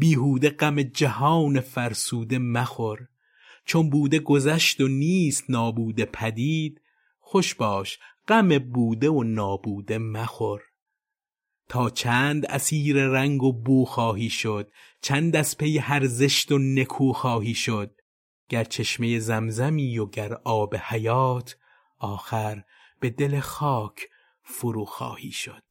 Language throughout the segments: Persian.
بیهوده غم جهان فرسوده مخور. چون بوده گذشت و نیست نابوده پدید خوش باش غم بوده و نابوده مخور. تا چند اسیر رنگ و بو خواهی شد چند از پی هر زشت و نکو خواهی شد. گر چشمه زمزمی و گر آب حیات آخر به دل خاک فرو خواهی شد.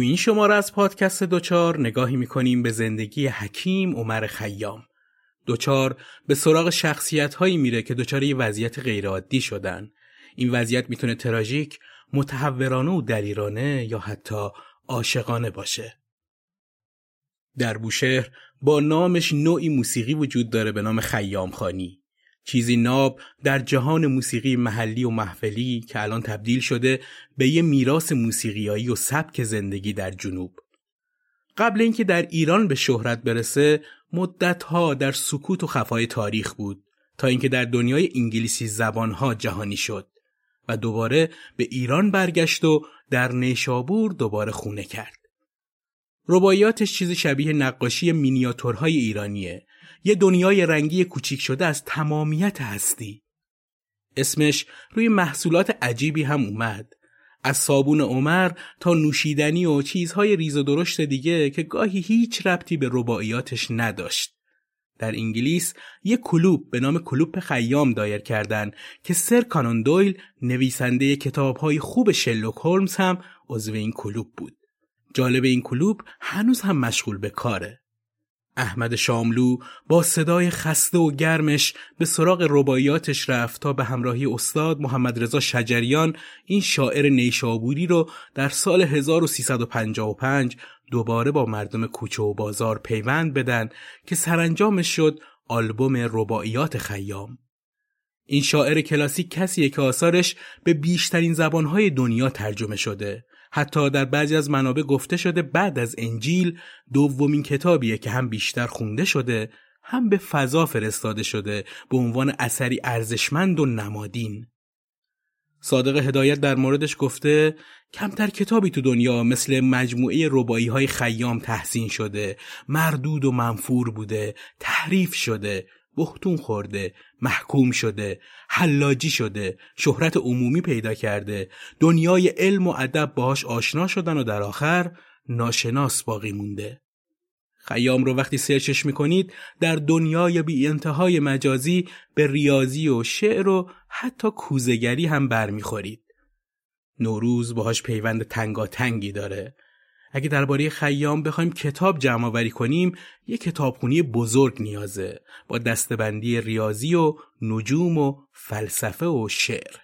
تو این شماره از پادکست دوچار نگاهی می‌کنیم به زندگی حکیم عمر خیام. دوچار به سراغ شخصیت هایی میره که دوچار یه وضعیت غیرعادی شدن. این وضعیت می‌تونه تراژیک، متحورانه و دلیرانه یا حتی عاشقانه باشه. در بوشهر با نامش نوعی موسیقی وجود داره به نام خیام خانی. چیزی ناب در جهان موسیقی محلی و محفلی که الان تبدیل شده به یه میراث موسیقیایی و سبک زندگی در جنوب. قبل اینکه در ایران به شهرت برسه مدتها در سکوت و خفای تاریخ بود تا اینکه در دنیای انگلیسی زبانها جهانی شد و دوباره به ایران برگشت و در نیشابور دوباره خونه کرد. رباعیاتش چیز شبیه نقاشی مینیاتورهای ایرانیه یه دنیای رنگی کوچیک شده از تمامیت هستی. اسمش روی محصولات عجیبی هم اومد. از صابون عمر تا نوشیدنی و چیزهای ریز و درشت دیگه که گاهی هیچ ربطی به رباعیاتش نداشت. در انگلیس یک کلوب به نام کلوب خیام دایر کردن که سر کانون دویل نویسنده کتابهای خوب شلوک هولمز هم عضو این کلوب بود. جالب این کلوب هنوز هم مشغول به کاره. احمد شاملو با صدای خسته و گرمش به سراغ رباعیاتش رفت تا به همراهی استاد محمد رضا شجریان این شاعر نیشابوری رو در سال 1355 دوباره با مردم کوچه و بازار پیوند بدن که سرانجامش شد آلبوم رباعیات خیام. این شاعر کلاسیک کسیه که آثارش به بیشترین زبانهای دنیا ترجمه شده حتی در بعضی از منابع گفته شده بعد از انجیل دومین کتابیه که هم بیشتر خونده شده هم به فضا فرستاده شده به عنوان اثری ارزشمند و نمادین. صادق هدایت در موردش گفته کمتر کتابی تو دنیا مثل مجموعه ربایی های خیام تحسین شده مردود و منفور بوده تحریف شده بختون خورده محکوم شده حلاجی شده شهرت عمومی پیدا کرده دنیای علم و ادب باهاش آشنا شدن و در آخر ناشناس باقی مونده خیام رو وقتی سرچش می‌کنید در دنیای بی انتهای مجازی به ریاضی و شعر و حتی کوزگری هم برمیخورید. نوروز باهاش پیوند تنگاتنگی داره. اگه درباره خیام بخوایم کتاب جمع آوری کنیم یه کتابخونی بزرگ نیازه با دستبندی ریاضی و نجوم و فلسفه و شعر.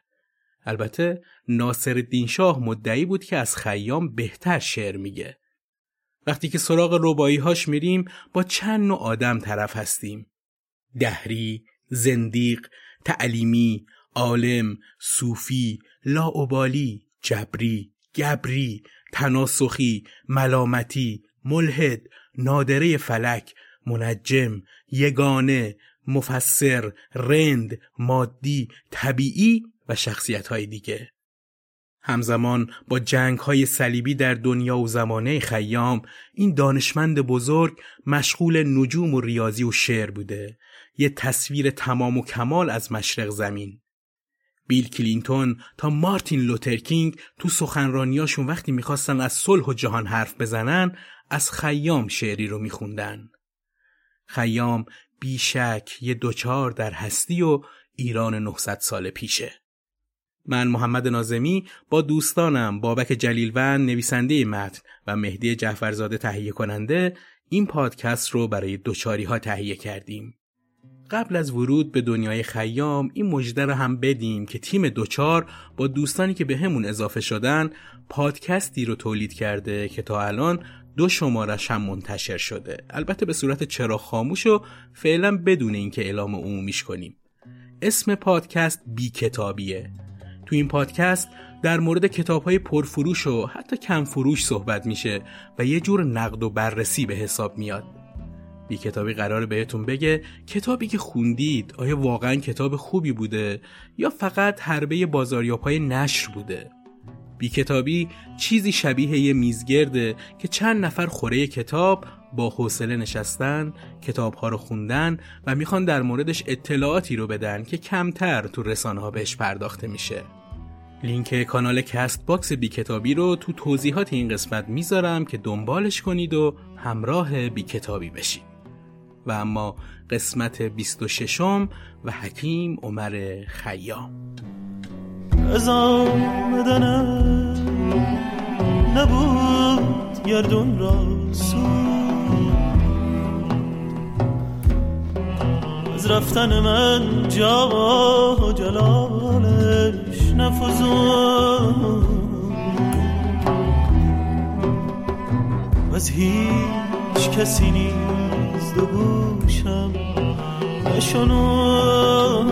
البته ناصر شاه مدعی بود که از خیام بهتر شعر میگه. وقتی که سراغ روبایی هاش میریم با چند نوع آدم طرف هستیم. دهری، زندیق، تعلیمی، عالم، صوفی، لاعبالی، جبری، گبری، تناسخی، ملامتی، ملحد، نادره فلک، منجم، یگانه، مفسر، رند، مادی، طبیعی و شخصیت های دیگه. همزمان با جنگ های صلیبی در دنیا و زمانه خیام این دانشمند بزرگ مشغول نجوم و ریاضی و شعر بوده یه تصویر تمام و کمال از مشرق زمین بیل کلینتون تا مارتین لوترکینگ تو سخنرانیاشون وقتی می‌خواستن از صلح و جهان حرف بزنن از خیام شعری رو میخوندن خیام بیشک یه دوچار در هستی و ایران 900 سال پیشه من محمد نازمی با دوستانم بابک جلیلوند نویسنده متن و مهدی جعفرزاده تهیه کننده این پادکست رو برای دوچاری ها تهیه کردیم. قبل از ورود به دنیای خیام این مژده رو هم بدیم که تیم دوچار با دوستانی که به همون اضافه شدن پادکستی رو تولید کرده که تا الان دو شمارش هم منتشر شده. البته به صورت چرا خاموش و فعلا بدون اینکه اعلام عمومیش کنیم. اسم پادکست بی کتابیه. تو این پادکست در مورد کتاب های پرفروش و حتی کم فروش صحبت میشه و یه جور نقد و بررسی به حساب میاد. بی کتابی قرار بهتون بگه. کتابی که خوندید آیا واقعا کتاب خوبی بوده؟ یا فقط حربه بازاریاب های نشر بوده؟ بی کتابی چیزی شبیه یه میزگرده که چند نفر خوره کتاب با حوصله نشستن کتاب رو خوندن و می‌خوان در موردش اطلاعاتی رو بدن که کمتر تو رسانه ها بهش پرداخته میشه. لینک کانال Castbox بی کتابی رو تو توضیحات این قسمت می‌ذارم که دنبالش کنید و همراه بی کتابی بشید. و اما قسمت 26 و حکیم عمر خیام. نبود گردون را از رفتن من جا و جلالش نفزون. از هیچ کسی نیست. و گوشم نشنون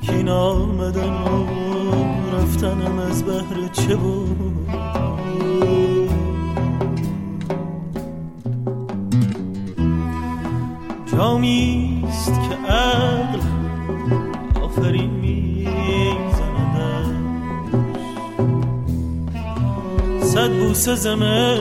کین آمدن و رفتنم از بهر چه بود؟ جامیست صد بوسه زمه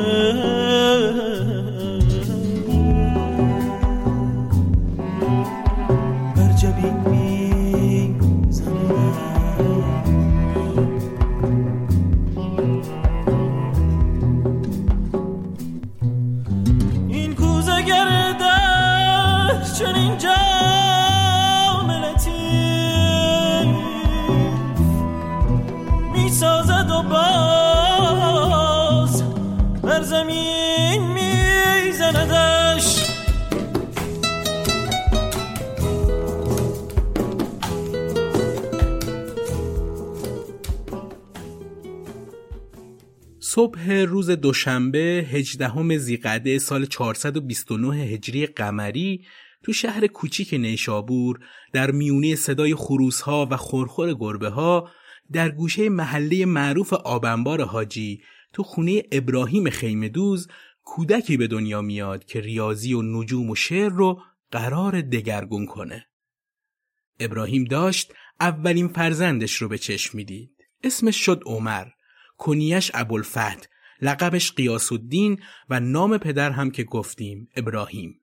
صبح روز دوشنبه 18 زیقعده سال 429 هجری قمری تو شهر کوچیک نیشابور در میونی صدای خروسها و خورخور گربه ها در گوشه محله معروف آبنبار حاجی تو خونه ابراهیم خیمه دوز کودکی به دنیا میاد که ریاضی و نجوم و شعر رو قرار دگرگون کنه. ابراهیم داشت اولین فرزندش رو به چشم می‌دید. اسمش شد عمر. کنیش ابوالفتح لقبش قیاس الدین و نام پدر هم که گفتیم ابراهیم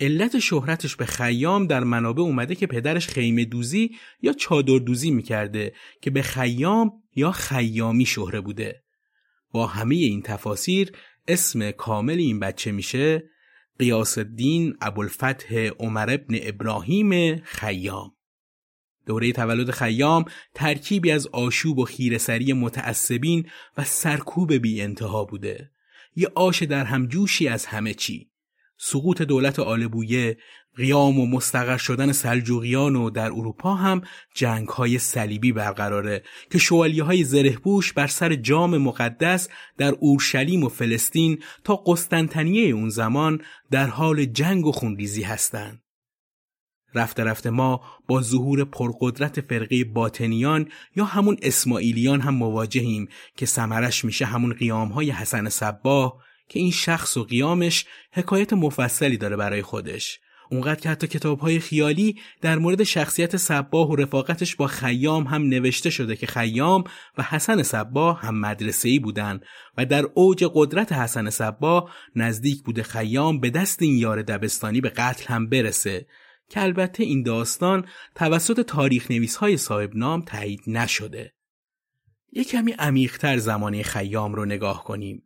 علت شهرتش به خیام در منابع اومده که پدرش خیمه دوزی یا چادر دوزی می‌کرده که به خیام یا خیامی شهره بوده. با همه این تفاسیر اسم کامل این بچه میشه قیاس الدین ابوالفتح عمر ابن ابراهیم خیام. دوره تولد خیام ترکیبی از آشوب و خیرسری متعصبین و سرکوب بی انتها بوده. یه آش در همجوشی از همه چی. سقوط دولت آلبویه، قیام و مستقر شدن سلجوقیان و در اروپا هم جنگ های صلیبی برقراره که شوالیه های زرهبوش بر سر جام مقدس در اورشلیم و فلسطین تا قسطنطنیه اون زمان در حال جنگ و خونریزی هستند. رفته رفته ما با ظهور پرقدرت فرقه باطنیان یا همون اسماعیلیان هم مواجهیم که سمرش میشه همون قیام های حسن صباه که این شخص و قیامش حکایت مفصلی داره برای خودش. اونقدر که حتی کتاب های خیالی در مورد شخصیت صباه و رفاقتش با خیام هم نوشته شده که خیام و حسن صباه هم مدرسه ای بودن و در اوج قدرت حسن صباه نزدیک بوده خیام به دست این یار دبستانی به قتل هم برسه. که البته این داستان توسط تاریخ نویس های صاحب نام تایید نشده. یک کمی عمیقتر زمانه خیام رو نگاه کنیم.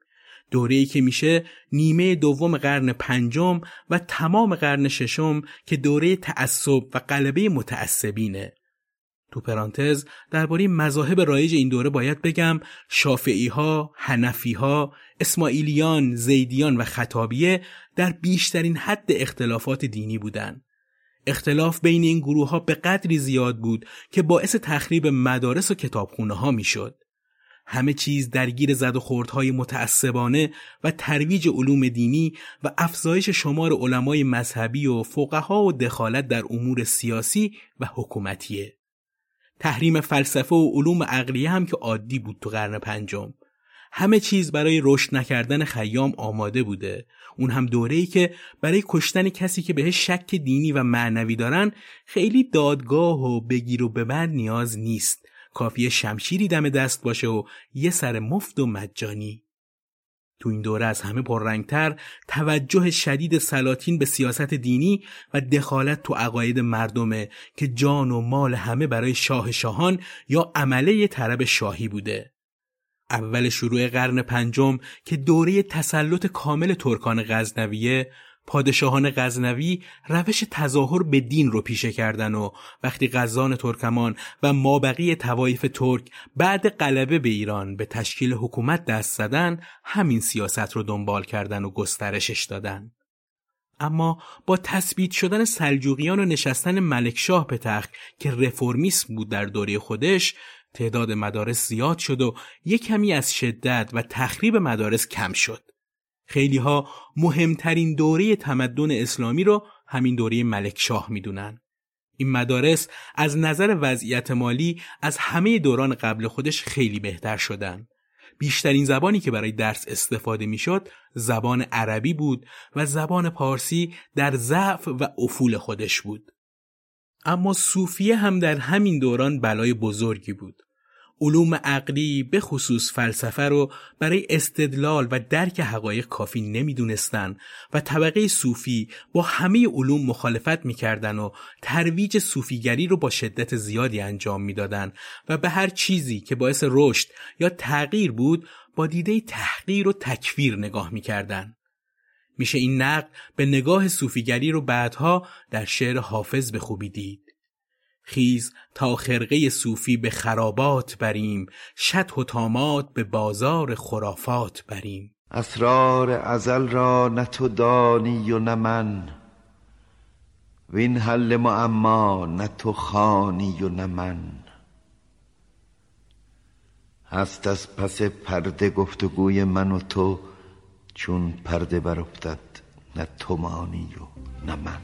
دوره‌ای که میشه نیمه دوم قرن پنجم و تمام قرن ششم که دوره تعصب و قلبه متعصبینه. تو پرانتز درباره مذاهب رایج این دوره باید بگم شافعی ها، حنفی ها، اسماعیلیان، زیدیان و خطابیه در بیشترین حد اختلافات دینی بودند. اختلاف بین این گروه ها به قدری زیاد بود که باعث تخریب مدارس و کتابخونه ها می‌شد. همه چیز درگیر زد و خوردهای متعصبانه و ترویج علوم دینی و افزایش شمار علمای مذهبی و فقها و دخالت در امور سیاسی و حکومتیه. تحریم فلسفه و علوم عقلیه هم که عادی بود تو قرن پنجم. همه چیز برای رشد نکردن خیام آماده بوده اون هم دوره‌ای که برای کشتن کسی که بهش شک دینی و معنوی دارن خیلی دادگاه و بگیر و ببند نیاز نیست. کافی شمشیری دم دست باشه و یه سر مفت و مجانی. تو این دوره از همه پررنگتر توجه شدید سلاطین به سیاست دینی و دخالت تو عقاید مردمه که جان و مال همه برای شاه شاهان یا عمله طرب شاهی بوده. اول شروع قرن پنجم که دوره تسلط کامل ترکان غزنویه پادشاهان غزنوی روش تظاهر به دین رو پیشه کردن و وقتی غزان ترکمان و مابقی توایف ترک بعد غلبه به ایران به تشکیل حکومت دست زدن همین سیاست رو دنبال کردن و گسترشش دادن. اما با تثبیت شدن سلجوقیان و نشستن ملکشاه به تخت که رفرمیسم بود در دوره خودش تعداد مدارس زیاد شد و یک کمی از شدت و تخریب مدارس کم شد. خیلی ها مهمترین دوره تمدن اسلامی رو همین دوره ملک شاه می‌دونن. این مدارس از نظر وضعیت مالی از همه دوران قبل خودش خیلی بهتر شدن. بیشترین زبانی که برای درس استفاده می‌شد زبان عربی بود و زبان پارسی در ضعف و افول خودش بود. اما صوفیه هم در همین دوران بلای بزرگی بود. علوم عقلی به خصوص فلسفه رو برای استدلال و درک حقایق کافی نمی‌دونستن و طبقه صوفی با همه علوم مخالفت می‌کردن و ترویج صوفیگری رو با شدت زیادی انجام می‌دادن و به هر چیزی که باعث رشد یا تغییر بود با دیده تحقیر و تکفیر نگاه می‌کردن. میشه این نقد به نگاه صوفیگری رو بعدها در شعر حافظ به خوبی دید. خیز تا خرقه صوفی به خرابات بریم شد و تامات به بازار خرافات بریم. اسرار ازل را نه تو دانی و نه من وین حل معما نه تو خانی و نه من. هست از پس پرده گفتگوی من و تو چون پرده برافتد نه تو مانی و نه من.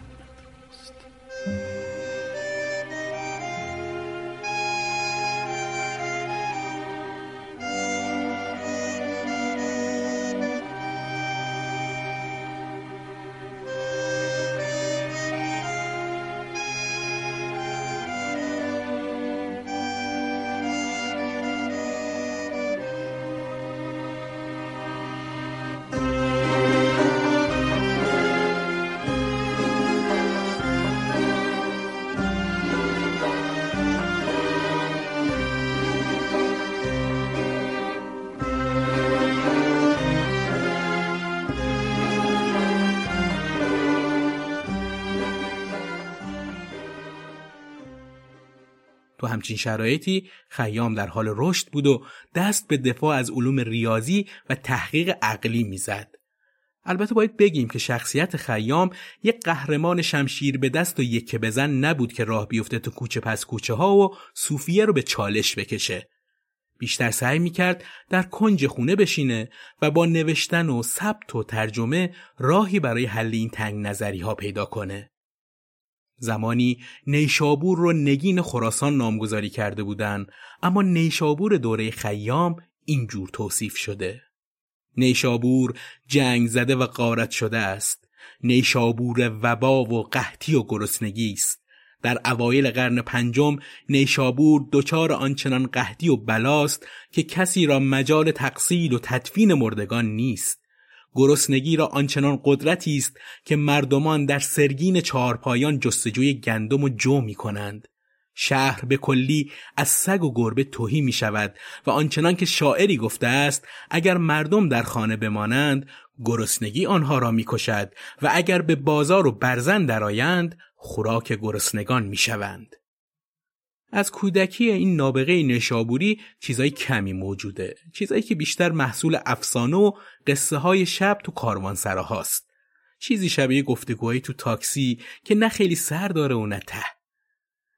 همچین شرایطی خیام در حال رشد بود و دست به دفاع از علوم ریاضی و تحقیق عقلی می‌زد. البته باید بگیم که شخصیت خیام یک قهرمان شمشیر به دست و یک بزن نبود که راه بیفته تو کوچه پس کوچه ها و صوفیه رو به چالش بکشه. بیشتر سعی می‌کرد در کنج خونه بشینه و با نوشتن و ثبت و ترجمه راهی برای حل این تنگ نظری ها پیدا کنه. زمانی نیشابور رو نگین خراسان نامگذاری کرده بودن اما نیشابور دوره خیام اینجور توصیف شده. نیشابور جنگ زده و قارت شده است. نیشابور وبا و قحطی و گرسنگی است. در اوایل قرن پنجم نیشابور دچار آنچنان قحطی و بلاست که کسی را مجال تقصیل و تدفین مردگان نیست. گرسنگی را آنچنان قدرتی است که مردمان در سرگین چهارپایان جستجوی گندم و جو می کنند. شهر به کلی از سگ و گربه توهی می شود و آنچنان که شاعری گفته است اگر مردم در خانه بمانند گرسنگی آنها را می کشد و اگر به بازار و برزن درآیند خوراک گرسنگان می شوند. از کودکی این نابغه نشابوری چیزای کمی موجوده. چیزایی که بیشتر محصول افسانه و قصه های شب تو کاروانسراهاست چیزی شبیه گفتگوهایی تو تاکسی که نه خیلی سر داره و نه ته.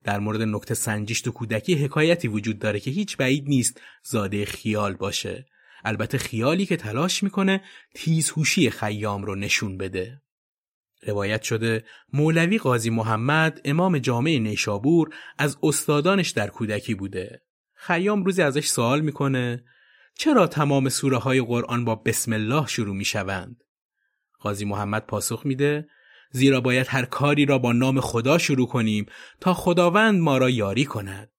در مورد نکته سنجیش تو کودکی حکایتی وجود داره که هیچ بعید نیست زاده خیال باشه. البته خیالی که تلاش می‌کنه تیزهوشی خیام رو نشون بده. روایت شده مولوی قاضی محمد امام جامعه نیشابور از استادانش در کودکی بوده. خیام روزی ازش سوال می‌کنه چرا تمام سوره های قرآن با بسم الله شروع می‌شوند؟ قاضی محمد پاسخ میده زیرا باید هر کاری را با نام خدا شروع کنیم تا خداوند ما را یاری کند.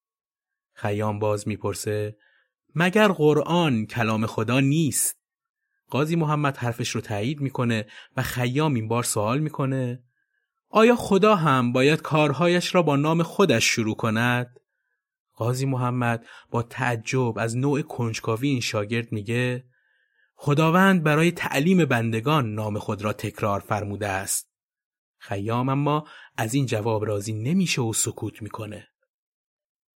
خیام باز می‌پرسه مگر قرآن کلام خدا نیست؟ قاضی محمد حرفش رو تایید می‌کنه و خیام این بار سوال می‌کنه آیا خدا هم باید کارهایش را با نام خودش شروع کند؟ قاضی محمد با تعجب از نوع کنجکاوی این شاگرد میگه خداوند برای تعلیم بندگان نام خود را تکرار فرموده است. خیام اما از این جواب راضی نمیشه و سکوت می‌کنه.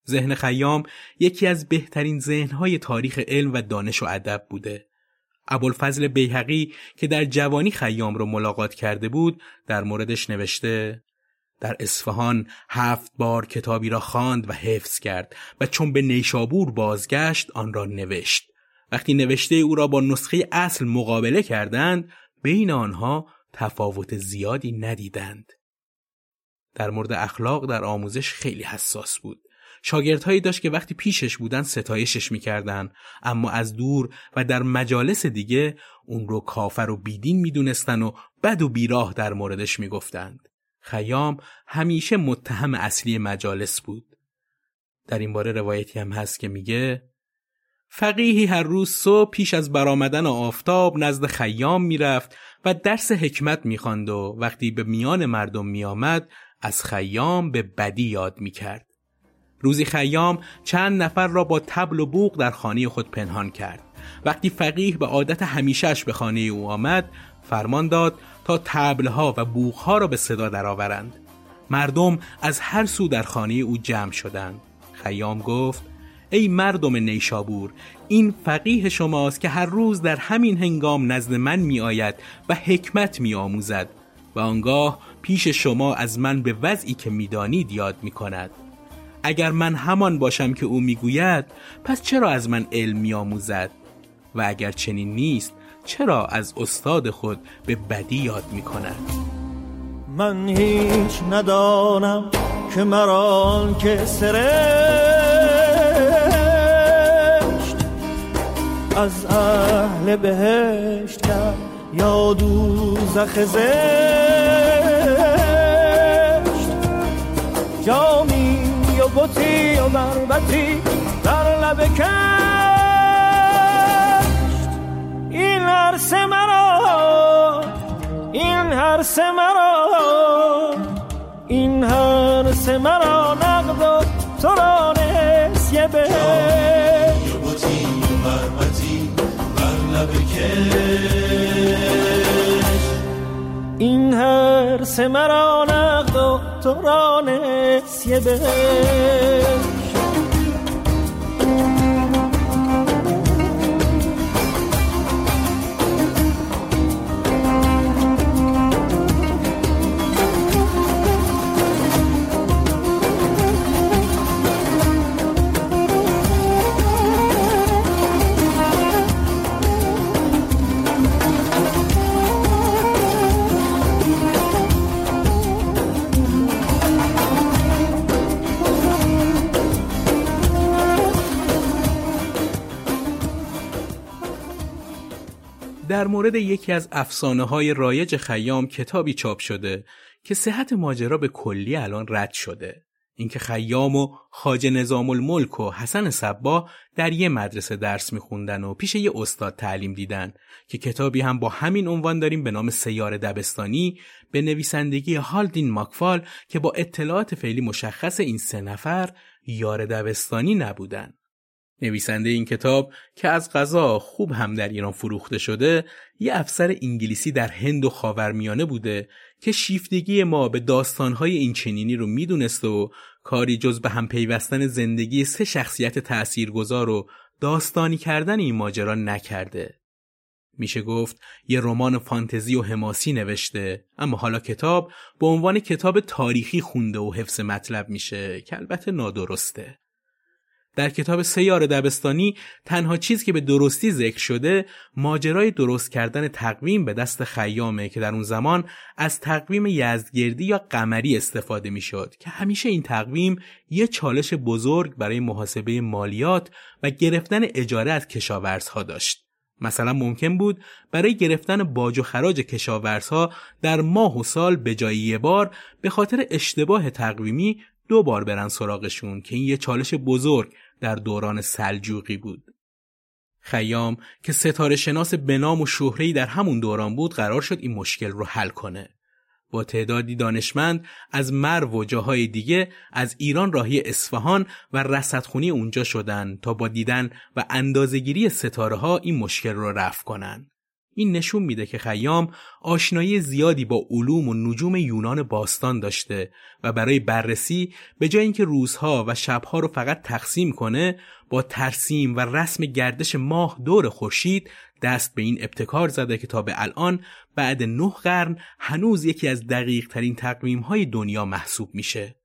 ذهن خیام یکی از بهترین ذهنهای تاریخ علم و دانش و ادب بوده. ابوالفضل بیهقی که در جوانی خیام رو ملاقات کرده بود در موردش نوشته در اصفهان هفت بار کتابی را خواند و حفظ کرد و چون به نیشابور بازگشت آن را نوشت. وقتی نوشته او را با نسخه اصل مقابله کردند بین آنها تفاوت زیادی ندیدند. در مورد اخلاق در آموزش خیلی حساس بود. شاگردهایی داشت که وقتی پیشش بودن ستایشش می‌کردن اما از دور و در مجالس دیگه اون رو کافر و بیدین می‌دونستن و بد و بیراه در موردش می‌گفتند. خیام همیشه متهم اصلی مجالس بود. در این باره روایتی هم هست که میگه فقیهی هر روز صبح پیش از برآمدن آفتاب نزد خیام می‌رفت و درس حکمت می‌خواند و وقتی به میان مردم میآمد از خیام به بدی یاد می‌کرد. روزی خیام چند نفر را با تبل و بوق در خانه خود پنهان کرد. وقتی فقیه به عادت همیشهش به خانه او آمد فرمان داد تا تبلها و بوغها را به صدا درآورند. مردم از هر سو در خانه او جمع شدند. خیام گفت ای مردم نیشابور این فقیه شماست که هر روز در همین هنگام نزد من می آید و حکمت می آموزد و آنگاه پیش شما از من به وضعی که می‌دانید یاد می کند اگر من همان باشم که او می‌گوید پس چرا از من علم میآموزد؟ و اگر چنین نیست چرا از استاد خود به بدی یاد می‌کند؟ من هیچ ندانم که مران که سرشت از اهل بهشت کرد یا دوزخ زشت. جامی و بطی و بربتی در لب کشت. این هرس مرا این هرس مرا این هرس مرا نقد و تو را نسیه به. این هر سه مرا نقد و تو را نسیه بش در مورد یکی از افسانه های رایج خیام کتابی چاپ شده که صحت ماجرا به کلی الان رد شده. اینکه خیام و خاج نظام الملک و حسن صبا در یه مدرسه درس میخوندن و پیش یه استاد تعلیم دیدن که کتابی هم با همین عنوان داریم به نام سیار دبستانی به نویسندگی هالدین ماکفال که با اطلاعات فعلی مشخص این سه نفر یار دبستانی نبودن. نویسنده این کتاب که از غذا خوب هم در ایران فروخته شده یه افسر انگلیسی در هند و خاورمیانه بوده که شیفتگی ما به داستانهای این چنینی رو می‌دونست و کاری جز به هم پیوستن زندگی سه شخصیت تأثیرگذار و داستانی کردن این ماجرا نکرده. میشه گفت یه رمان فانتزی و حماسی نوشته اما حالا کتاب به عنوان کتاب تاریخی خونده و حفظ مطلب میشه که البته نادرسته. در کتاب سیار دبستانی تنها چیز که به درستی ذکر شده ماجرای درست کردن تقویم به دست خیامه که در اون زمان از تقویم یزدگردی یا قمری استفاده می‌شد که همیشه این تقویم یه چالش بزرگ برای محاسبه مالیات و گرفتن اجاره از کشاورزها داشت. مثلا ممکن بود برای گرفتن باج و خراج کشاورزها در ماه و سال به جای یه بار به خاطر اشتباه تقویمی دو بار برن سراغشون که این یه چالش بزرگ در دوران سلجوقی بود. خیام که ستاره شناس بنام و شهرهی در همون دوران بود قرار شد این مشکل رو حل کنه. با تعدادی دانشمند از مرو و جاهای دیگه از ایران راهی اصفهان و رصدخونی اونجا شدن تا با دیدن و اندازهگیری ستاره ها این مشکل رو رفع کنن. این نشون میده که خیام آشنایی زیادی با علوم و نجوم یونان باستان داشته و برای بررسی به جای اینکه روزها و شبها رو فقط تقسیم کنه با ترسیم و رسم گردش ماه دور خورشید دست به این ابتکار زده که تا به الان بعد نه قرن هنوز یکی از دقیق ترین تقویم های دنیا محسوب میشه.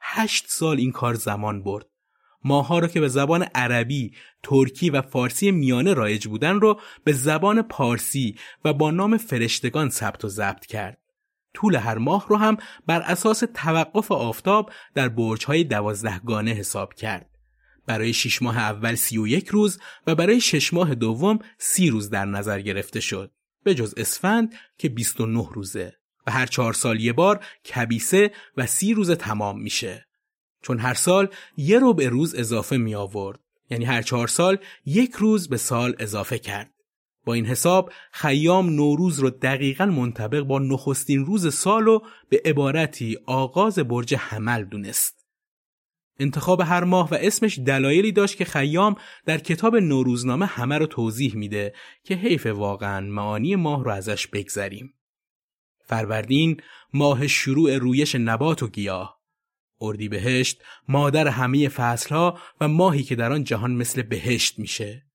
هشت سال این کار زمان برد. ماها رو که به زبان عربی، ترکی و فارسی میانه رایج بودن رو به زبان پارسی و با نام فرشتگان ثبت و ضبط کرد. طول هر ماه رو هم بر اساس توقف آفتاب در برج‌های دوازدهگانه حساب کرد. برای شش ماه اول سی و یک روز و برای شش ماه دوم سی روز در نظر گرفته شد. به جز اسفند که 29 روزه و هر چهار سال یه بار کبیسه و سی روز تمام میشه. چون هر سال یه رو به روز اضافه می آورد. یعنی هر چهار سال یک روز به سال اضافه کرد. با این حساب خیام نوروز رو دقیقا منطبق با نخستین روز سال و به عبارتی آغاز برج حمل دونست. انتخاب هر ماه و اسمش دلایلی داشت که خیام در کتاب نوروزنامه همه رو توضیح میده که حیف واقعا معانی ماه رو ازش بگذریم. فروردین ماه شروع رویش نبات و گیاه بهشت مادر همه فصلها و ماهی که در آن جهان مثل بهشت میشه.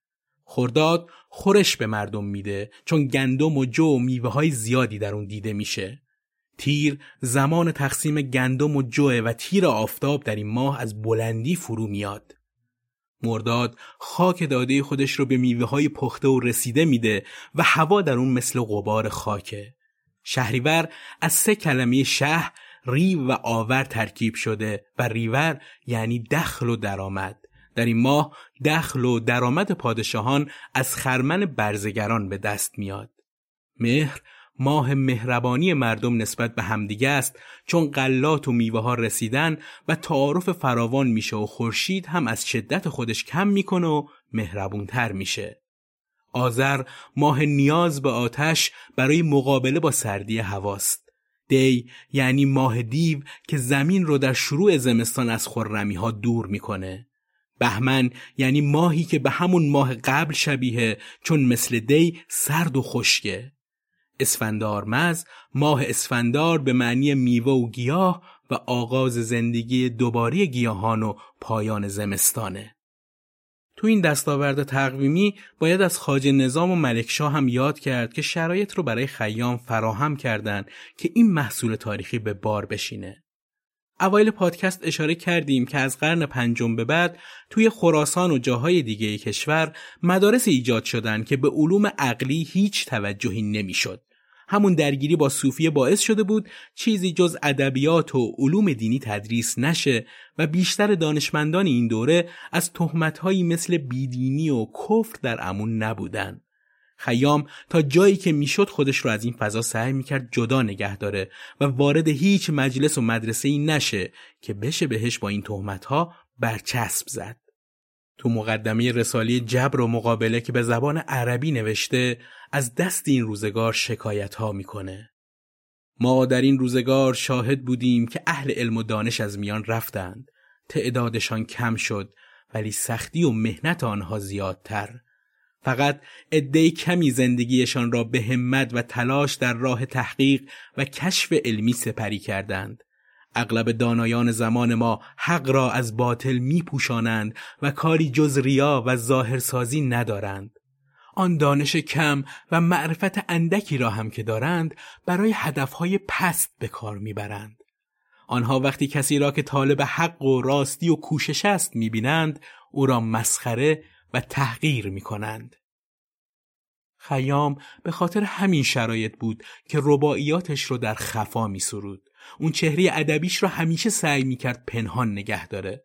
خرداد خورش به مردم میده چون گندم و جو و میوه های زیادی در اون دیده میشه. تیر زمان تقسیم گندم و جوه و تیر آفتاب در این ماه از بلندی فرو میاد. مرداد خاک داده خودش رو به میوه های پخته و رسیده میده و هوا در اون مثل غبار خاکه. شهریور از سه کلمه شهر ریو و آور ترکیب شده و ریور یعنی دخل و درآمد. در این ماه دخل و درآمد پادشاهان از خرمن برزگران به دست میاد. مهر ماه مهربانی مردم نسبت به همدیگه است چون قلات و میوه ها رسیدن و تعارف فراوان میشه و خورشید هم از شدت خودش کم می‌کنه و مهربونتر میشه. آذر ماه نیاز به آتش برای مقابله با سردی هواست. دی یعنی ماه دیو که زمین رو در شروع زمستان از خرمی ها دور می‌کنه. بهمن یعنی ماهی که به همون ماه قبل شبیه چون مثل دی سرد و خشکه. اسفندار مز ماه اسفندار به معنی میوه و گیاه و آغاز زندگی دوباره گیاهان و پایان زمستانه. تو این دستاورد تقویمی باید از خاج نظام و ملکشاه هم یاد کرد که شرایط رو برای خیام فراهم کردند که این محصول تاریخی به بار بشینه. اوایل پادکست اشاره کردیم که از قرن پنجم به بعد توی خراسان و جاهای دیگه کشور مدارس ایجاد شدن که به علوم عقلی هیچ توجهی نمی‌شد. همون درگیری با صوفیه باعث شده بود چیزی جز ادبیات و علوم دینی تدریس نشه و بیشتر دانشمندان این دوره از تهمتهایی مثل بیدینی و کفر در امون نبودن. خیام تا جایی که می‌شد خودش رو از این فضا سعی می‌کرد جدا نگه داره و وارد هیچ مجلس و مدرسه ای نشه که بشه بهش با این تهمت ها برچسب زد. تو مقدمه رسالی جبر و مقابله که به زبان عربی نوشته از دست این روزگار شکایت ها می‌کنه. ما در این روزگار شاهد بودیم که اهل علم و دانش از میان رفتند. تعدادشان کم شد ولی سختی و مهنت آنها زیادتر. فقط عده کمی زندگیشان را به همت و تلاش در راه تحقیق و کشف علمی سپری کردند. اغلب دانایان زمان ما حق را از باطل می پوشانند و کاری جز ریا و ظاهرسازی ندارند. آن دانش کم و معرفت اندکی را هم که دارند برای هدفهای پست به کار می‌برند. آنها وقتی کسی را که طالب حق و راستی و کوشش است می‌بینند او را مسخره و تحقیر می کنند. خیام به خاطر همین شرایط بود که رباعیاتش رو در خفا می سرود. اون چهره ادبیش را همیشه سعی می کرد پنهان نگه داره.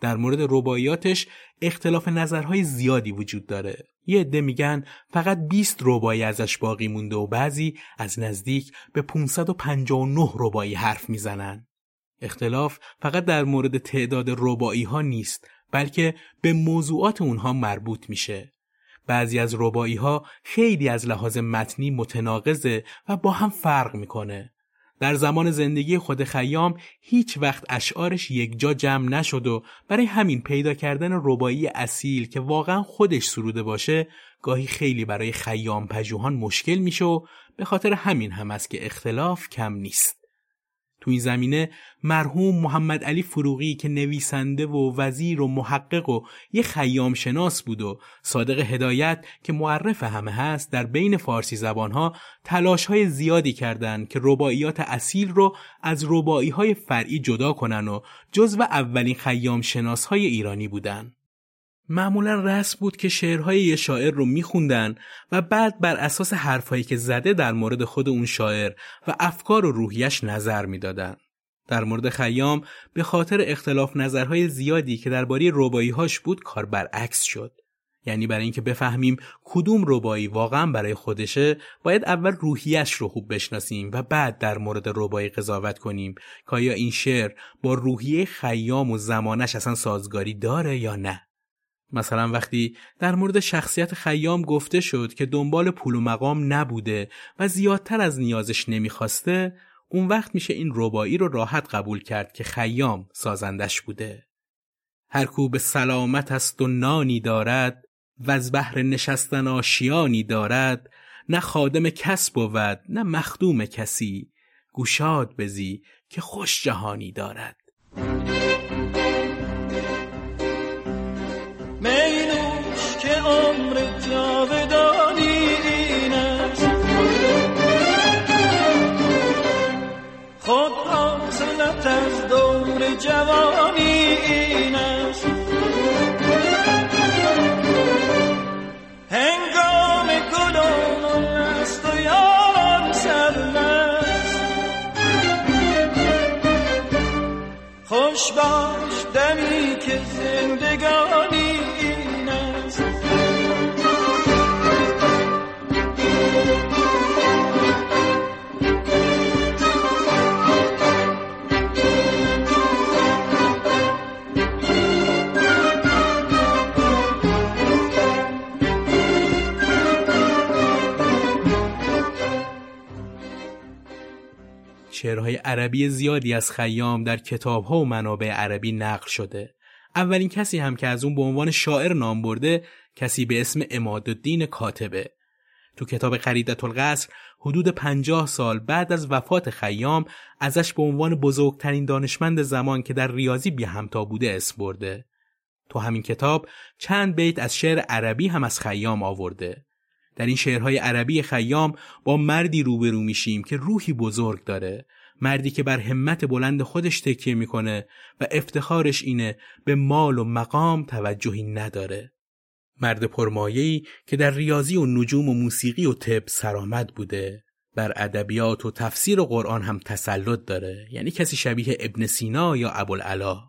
در مورد رباعیاتش اختلاف نظرهای زیادی وجود داره. یه عده میگن فقط 20 ربایی ازش باقی مونده و بعضی از نزدیک به 559 ربایی حرف می‌زنن. اختلاف فقط در مورد تعداد ربایی ها نیست بلکه به موضوعات اونها مربوط میشه. بعضی از ربایی ها خیلی از لحاظ متنی متناقضه و با هم فرق می‌کنه. در زمان زندگی خود خیام هیچ وقت اشعارش یک جا جمع نشد و برای همین پیدا کردن ربایی اصیل که واقعا خودش سروده باشه گاهی خیلی برای خیام پژوهان مشکل میشه و به خاطر همین هم است که اختلاف کم نیست. تو این زمینه مرحوم محمد علی فروغی که نویسنده و وزیر و محقق و یه خیام شناس بود و صادق هدایت که معرف همه هست در بین فارسی زبانها تلاش های زیادی کردند که رباعیات اصیل رو از رباعی های فرعی جدا کنن و جزو اولین خیام شناس های ایرانی بودن. معمولا رسم بود که شعرهای یه شاعر رو میخوندن و بعد بر اساس حرفهایی که زده در مورد خود اون شاعر و افکار و روحیش نظر می‌دادن. در مورد خیام به خاطر اختلاف نظرهای زیادی که درباره هاش بود کار برعکس شد. یعنی برای اینکه بفهمیم کدوم ربایی واقعا برای خودشه باید اول روحیش رو خوب بشناسیم و بعد در مورد ربایی قضاوت کنیم که آیا این شعر با روحیه خیام و زمانش اصلا سازگاری داره یا نه مثلا وقتی در مورد شخصیت خیام گفته شد که دنبال پول و مقام نبوده و زیادتر از نیازش نمی‌خواسته اون وقت میشه این ربایی رو راحت قبول کرد که خیام سازندش بوده. هر کو به سلامت است و نانی دارد و از بحر نشستن آشیانی دارد نه خادم کس بود نه مخدوم کسی. گوشاد بزی که خوش جهانی دارد. جوانی این است. هنگام گلان است و یاران سرمست خوش باش دمی که زندگانی شعرهای عربی زیادی از خیام در کتابها و منابع عربی نقل شده. اولین کسی هم که از اون به عنوان شاعر نام برده کسی به اسم امادالدین کاتبه. تو کتاب قریدت القصر حدود پنجاه سال بعد از وفات خیام ازش به عنوان بزرگترین دانشمند زمان که در ریاضی بی همتا بوده اسم برده. تو همین کتاب چند بیت از شعر عربی هم از خیام آورده. در این شعرهای عربی خیام با مردی روبرو میشیم که روحی بزرگ داره مردی که بر همت بلند خودش تکیه می‌کنه و افتخارش اینه به مال و مقام توجهی نداره. مرد پرمایه‌ای که در ریاضی و نجوم و موسیقی و طب سرآمد بوده. بر ادبیات و تفسیر و قرآن هم تسلط داره. یعنی کسی شبیه ابن سینا یا ابوالعلا.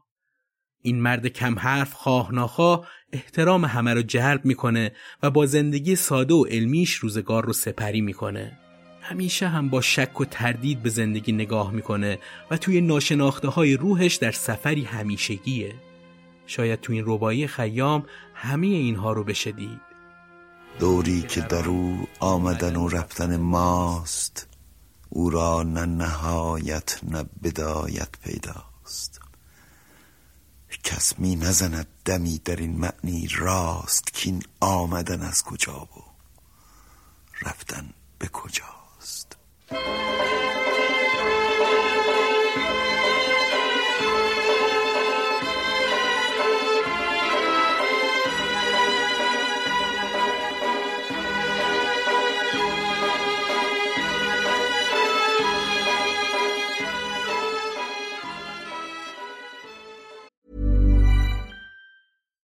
این مرد کم حرف خواه ناخواه احترام همه رو جلب می‌کنه و با زندگی ساده و علمیش روزگار رو سپری می‌کنه. همیشه هم با شک و تردید به زندگی نگاه می‌کنه و توی ناشناخته های روحش در سفری همیشگیه. شاید تو این ربایی خیام همه اینها رو بشه دید. دوری که در او آمدن و رفتن ماست او را نه نهایت نه بدایت پیداست کس می نزند دمی در این معنی راست که این آمدن از کجا و رفتن به کجاست.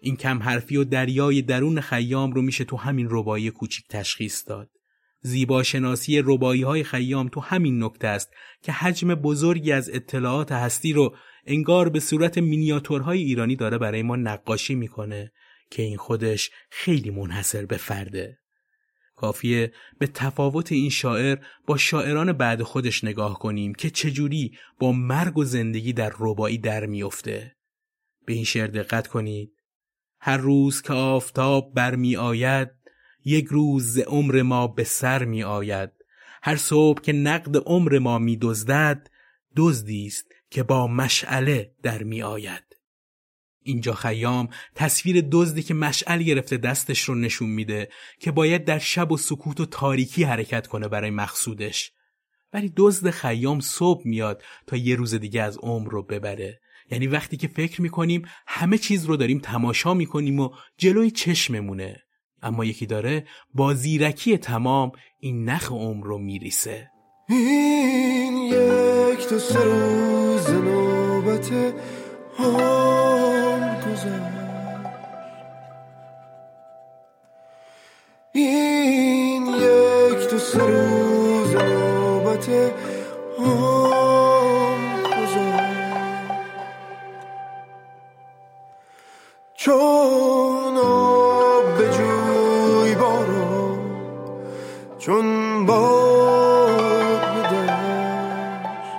این کم حرفی و دریای درون خیام رو میشه تو همین ربایی کوچیک تشخیص داد. زیبا شناسی ربایی های خیام تو همین نکته است که حجم بزرگی از اطلاعات هستی رو انگار به صورت مینیاتورهای ایرانی داره برای ما نقاشی می‌کنه که این خودش خیلی منحصر به فرده. کافیه به تفاوت این شاعر با شاعران بعد خودش نگاه کنیم که چجوری با مرگ و زندگی در ربایی در میفته. به این شعر دقت کنید. هر روز که آفتاب برمی آید یک روز عمر ما به سر می آید هر صبح که نقد عمر ما می دزدد دزدی است که با مشعله در می آید اینجا خیام تصویر دزدی که مشعل گرفته دستش رو نشون میده که باید در شب و سکوت و تاریکی حرکت کنه برای مقصودش. ولی دزد خیام صبح میاد تا یه روز دیگه از عمر رو ببره. یعنی وقتی که فکر می‌کنیم همه چیز رو داریم تماشا می‌کنیم و جلوی چشممونه. اما یکی داره با زیرکی تمام این نخ عمر رو میریسه. این یک تا سه روز نوبت هم این یک تا سه روز نوبت چون آب به جوی بارو چون باد به دشت.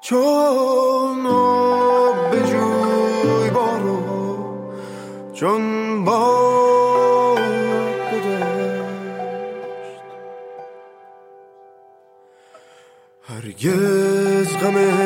چون آب به جوی بارو چون باد به دشت. هرگز غم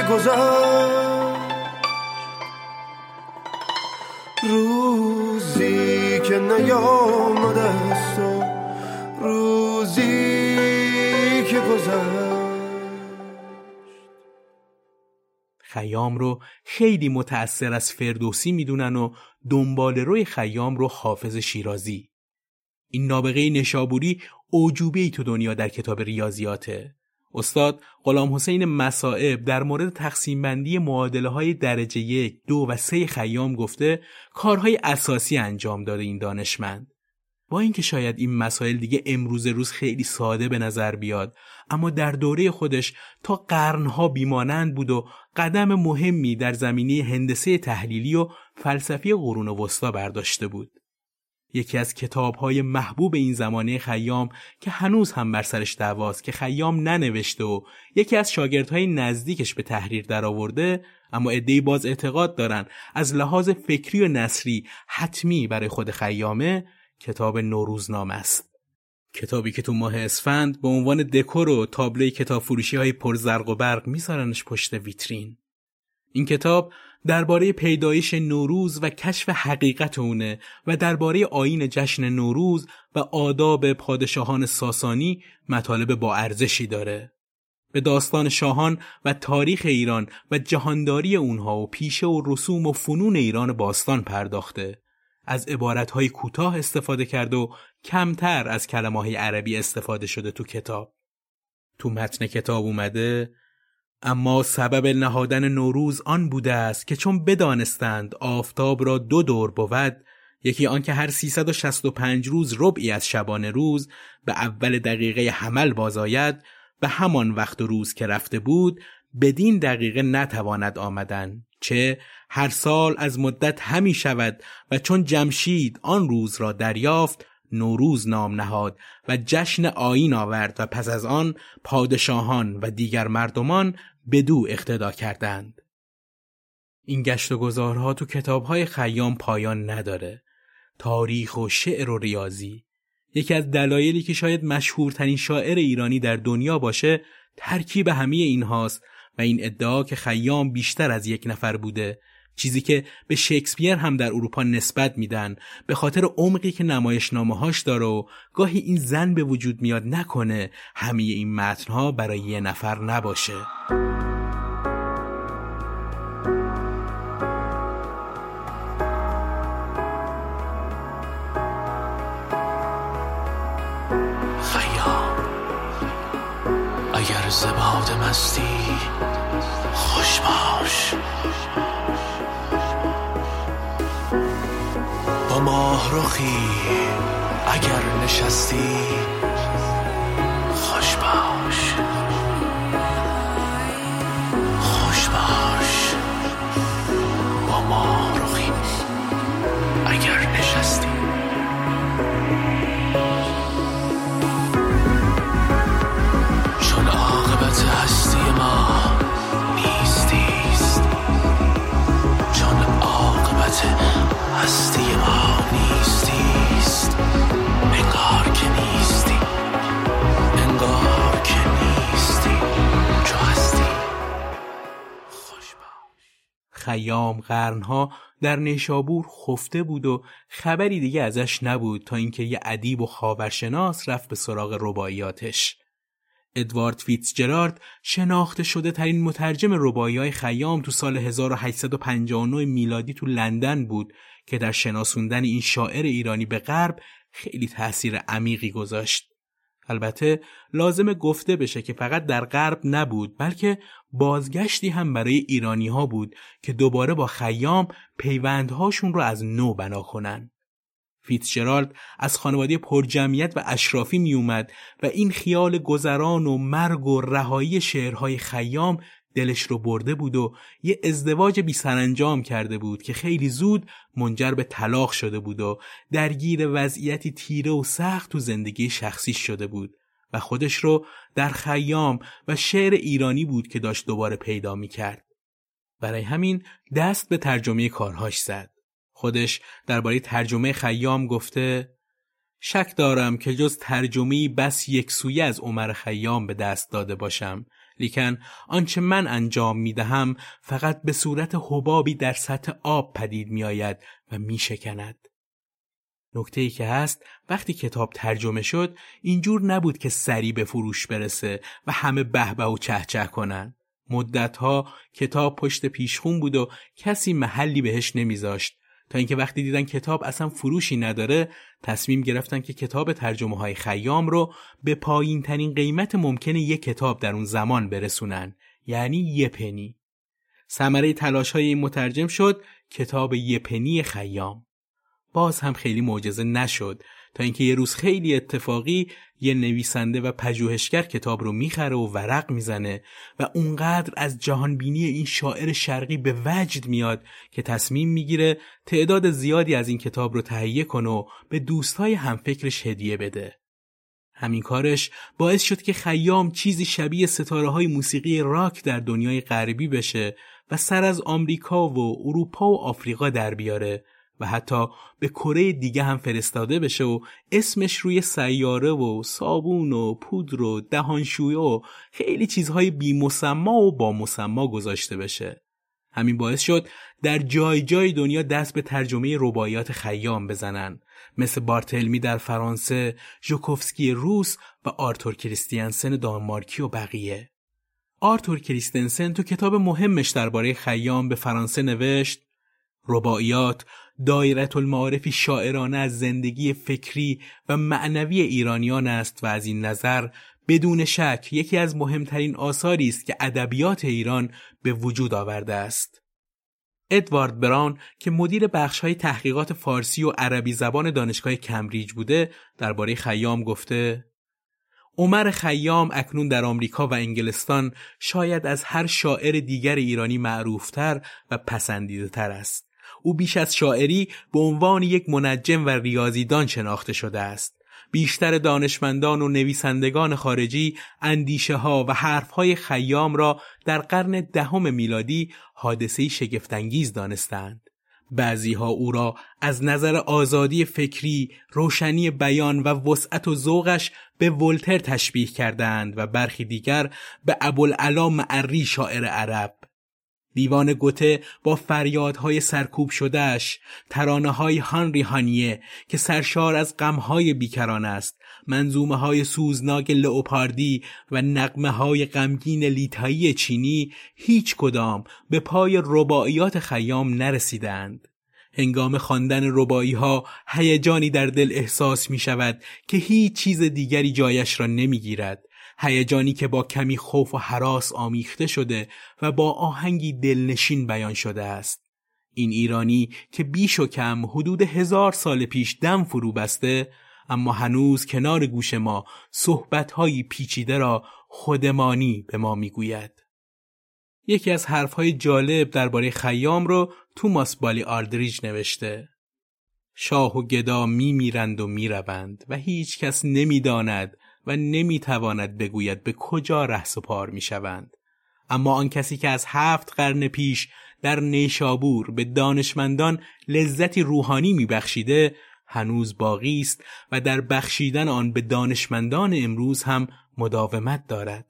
که گذشت. روزی که نیامد است و روزی که گذشت. خیام رو خیلی متأثر از فردوسی می‌دونن و دنبال روی خیام رو حافظ شیرازی. این نابغه نشابوری اوجوبه ای تو دنیا در کتاب ریاضیاته. استاد غلام حسین مسائب در مورد تقسیم بندی معادله های درجه یک، دو و سه خیام گفته کارهای اساسی انجام داده این دانشمند. با اینکه شاید این مسائل دیگه امروز روز خیلی ساده به نظر بیاد اما در دوره خودش تا قرنها بیمانند بود و قدم مهمی در زمینه هندسه تحلیلی و فلسفی قرون وسطا برداشته بود. یکی از کتابهای محبوب این زمانه خیام که هنوز هم بر سرش دعواست که خیام ننوشته و یکی از شاگردهای نزدیکش به تحریر درآورده اما عدهای باز اعتقاد دارن از لحاظ فکری و نصری حتمی برای خود خیامه کتاب نوروزنامه است. کتابی که تو ماه اسفند به عنوان دکور و تابلوی کتاب فروشی های پرزرق و برق میذارنش پشت ویترین. این کتاب درباره پیدایش نوروز و کشف حقیقت اونه و درباره آین جشن نوروز و آداب پادشاهان ساسانی مطالب با ارزشی داره. به داستان شاهان و تاریخ ایران و جهانداری اونها و پیشه و رسوم و فنون ایران باستان پرداخته. از عبارتهای کوتاه استفاده کرد و کمتر از کلمه عربی استفاده شده تو کتاب. تو متن کتاب اومده اما سبب نهادن نوروز آن بوده است که چون بدانستند آفتاب را دو دور بود یکی آنکه هر 365 روز ربعی از شبانه روز به اول دقیقه حمل بازآید به همان وقت و روز که رفته بود بدین دقیقه نتواند آمدن چه هر سال از مدت همی شود و چون جمشید آن روز را دریافت نوروز نام نهاد و جشن آین آورد و پس از آن پادشاهان و دیگر مردمان بدو اقتدا کردند. این گشت و گذارها تو کتابهای خیام پایان نداره. تاریخ و شعر و ریاضی یکی از دلایلی که شاید مشهورترین شاعر ایرانی در دنیا باشه ترکیب همه اینهاست و این ادعا که خیام بیشتر از یک نفر بوده چیزی که به شکسپیر هم در اروپا نسبت میدن به خاطر عمقی که نمایشنامه هاش داره و گاهی این زن به وجود میاد نکنه همه این متنها برای یه نفر نباشه. اگر زباد مستی خوش باش. ماه رخی اگر نشستی خیام قرنها در نیشابور خفته بود و خبری دیگه ازش نبود تا اینکه یه ادیب و خاورشناس رفت به سراغ رباعیاتش ادوارد فیتزجرارد شناخته شده ترین مترجم ربایی های خیام تو سال 1859 میلادی تو لندن بود که در شناسوندن این شاعر ایرانی به غرب خیلی تاثیر عمیقی گذاشت. البته لازم گفته بشه که فقط در غرب نبود بلکه بازگشتی هم برای ایرانی ها بود که دوباره با خیام پیوندهاشون رو از نو بنا کنن. فیتزجرالد از خانواده پرجمعیت و اشرافی می اومد و این خیال گذران و مرگ و رهایی شعرهای خیام دلش رو برده بود و یه ازدواج بی سرانجام کرده بود که خیلی زود منجر به طلاق شده بود و درگیر وضعیتی تیره و سخت تو زندگی شخصی شده بود و خودش رو در خیام و شعر ایرانی بود که داشت دوباره پیدا می کرد. برای همین دست به ترجمه کارهاش زد. خودش درباره ترجمه خیام گفته شک دارم که جز ترجمه بس یک سویه از عمر خیام به دست داده باشم لیکن آنچه من انجام می دهم فقط به صورت حبابی در سطح آب پدید می آید و می شکند. نکته ای که هست وقتی کتاب ترجمه شد اینجور نبود که سری به فروش برسه و همه بهبه و چهچه کنن. مدتها کتاب پشت پیشخون بود و کسی محلی بهش نمیذاشت تا اینکه وقتی دیدن کتاب اصلا فروشی نداره تصمیم گرفتن که کتاب ترجمه های خیام رو به پایین ترین قیمت ممکنه یک کتاب در اون زمان برسونن. یعنی یه پنی. ثمره تلاش های این مترجم شد کتاب یه پنی خیام. باز هم خیلی معجزه نشد. تا اینکه یه روز خیلی اتفاقی یه نویسنده و پژوهشگر کتاب رو می‌خره و ورق می‌زنه و اونقدر از جهانبینی این شاعر شرقی به وجد میاد که تصمیم می‌گیره تعداد زیادی از این کتاب رو تهیه کنه و به دوستای همفکرش هدیه بده. همین کارش باعث شد که خیام چیزی شبیه ستاره های موسیقی راک در دنیای غربی بشه و سر از آمریکا و اروپا و آفریقا در بیاره و حتی به کره دیگه هم فرستاده بشه و اسمش روی سیاره و صابون و پودر و دهانشویه و خیلی چیزهای بی مسما و با مسما گذاشته بشه. همین باعث شد در جای جای دنیا دست به ترجمه رباعیات خیام بزنن مثل بارتلمی در فرانسه، ژوکوفسکی روس و آرتور کریستیانسن دانمارکی و بقیه. آرتور کریستنسن تو کتاب مهمش درباره خیام به فرانسه نوشت رباعیات دایرت المعارفی شاعرانه از زندگی فکری و معنوی ایرانیان است و از این نظر بدون شک یکی از مهمترین آثاری است که ادبیات ایران به وجود آورده است. ادوارد بران که مدیر بخش های تحقیقات فارسی و عربی زبان دانشگاه کمبریج بوده درباره خیام گفته عمر خیام اکنون در آمریکا و انگلستان شاید از هر شاعر دیگر ایرانی معروفتر و پسندیده تر است. او بیش از شاعری به عنوان یک منجم و ریاضیدان شناخته شده است. بیشتر دانشمندان و نویسندگان خارجی اندیشه ها و حرف های خیام را در قرن دهم میلادی حادثه شگفتانگیز دانستند. بعضی ها او را از نظر آزادی فکری، روشنی بیان و وسعت و ذوقش به ولتر تشبیه کردند و برخی دیگر به ابوالعلا معری شاعر عرب. دیوان گوته با فریادهای سرکوب شدهش ترانه های هانری هانیه که سرشار از غمهای بیکران است منظومه های سوزناک لئوپاردی و نقمه های غمگین لیتایی چینی هیچ کدام به پای رباعیات خیام نرسیدند هنگام خواندن ربایی ها هیجانی در دل احساس می شود که هیچ چیز دیگری جایش را نمی گیرد هیجانی که با کمی خوف و حراس آمیخته شده و با آهنگی دلنشین بیان شده است. این ایرانی که بیش و کم حدود هزار سال پیش دم فرو بسته اما هنوز کنار گوش ما صحبتهایی پیچیده را خودمانی به ما می‌گوید. یکی از حرفهای جالب درباره خیام رو توماس بالی آردریج نوشته. شاه و گدا می میرند و می‌روند و هیچ کس نمی‌داند و نمی‌تواند بگوید به کجا رهس و پار می‌شوند اما آن کسی که از هفت قرن پیش در نیشابور به دانشمندان لذتی روحانی میبخشیده هنوز باقی است و در بخشیدن آن به دانشمندان امروز هم مداومت دارد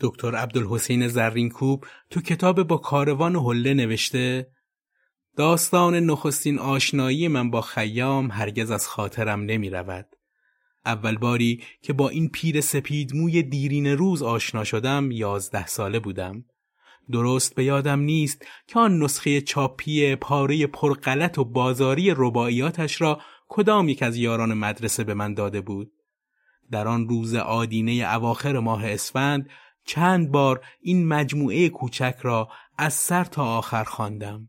دکتر عبدالحسین زرینکوب تو کتاب با کاروان حله نوشته داستان نخستین آشنایی من با خیام هرگز از خاطرم نمی رود. اول باری که با این پیر سپید موی دیرین روز آشنا شدم یازده ساله بودم. درست به یادم نیست که آن نسخه چاپی پاره پرغلط و بازاری رباعیاتش را کدام یک از یاران مدرسه به من داده بود. در آن روز آدینه اواخر ماه اسفند چند بار این مجموعه کوچک را از سر تا آخر خواندم.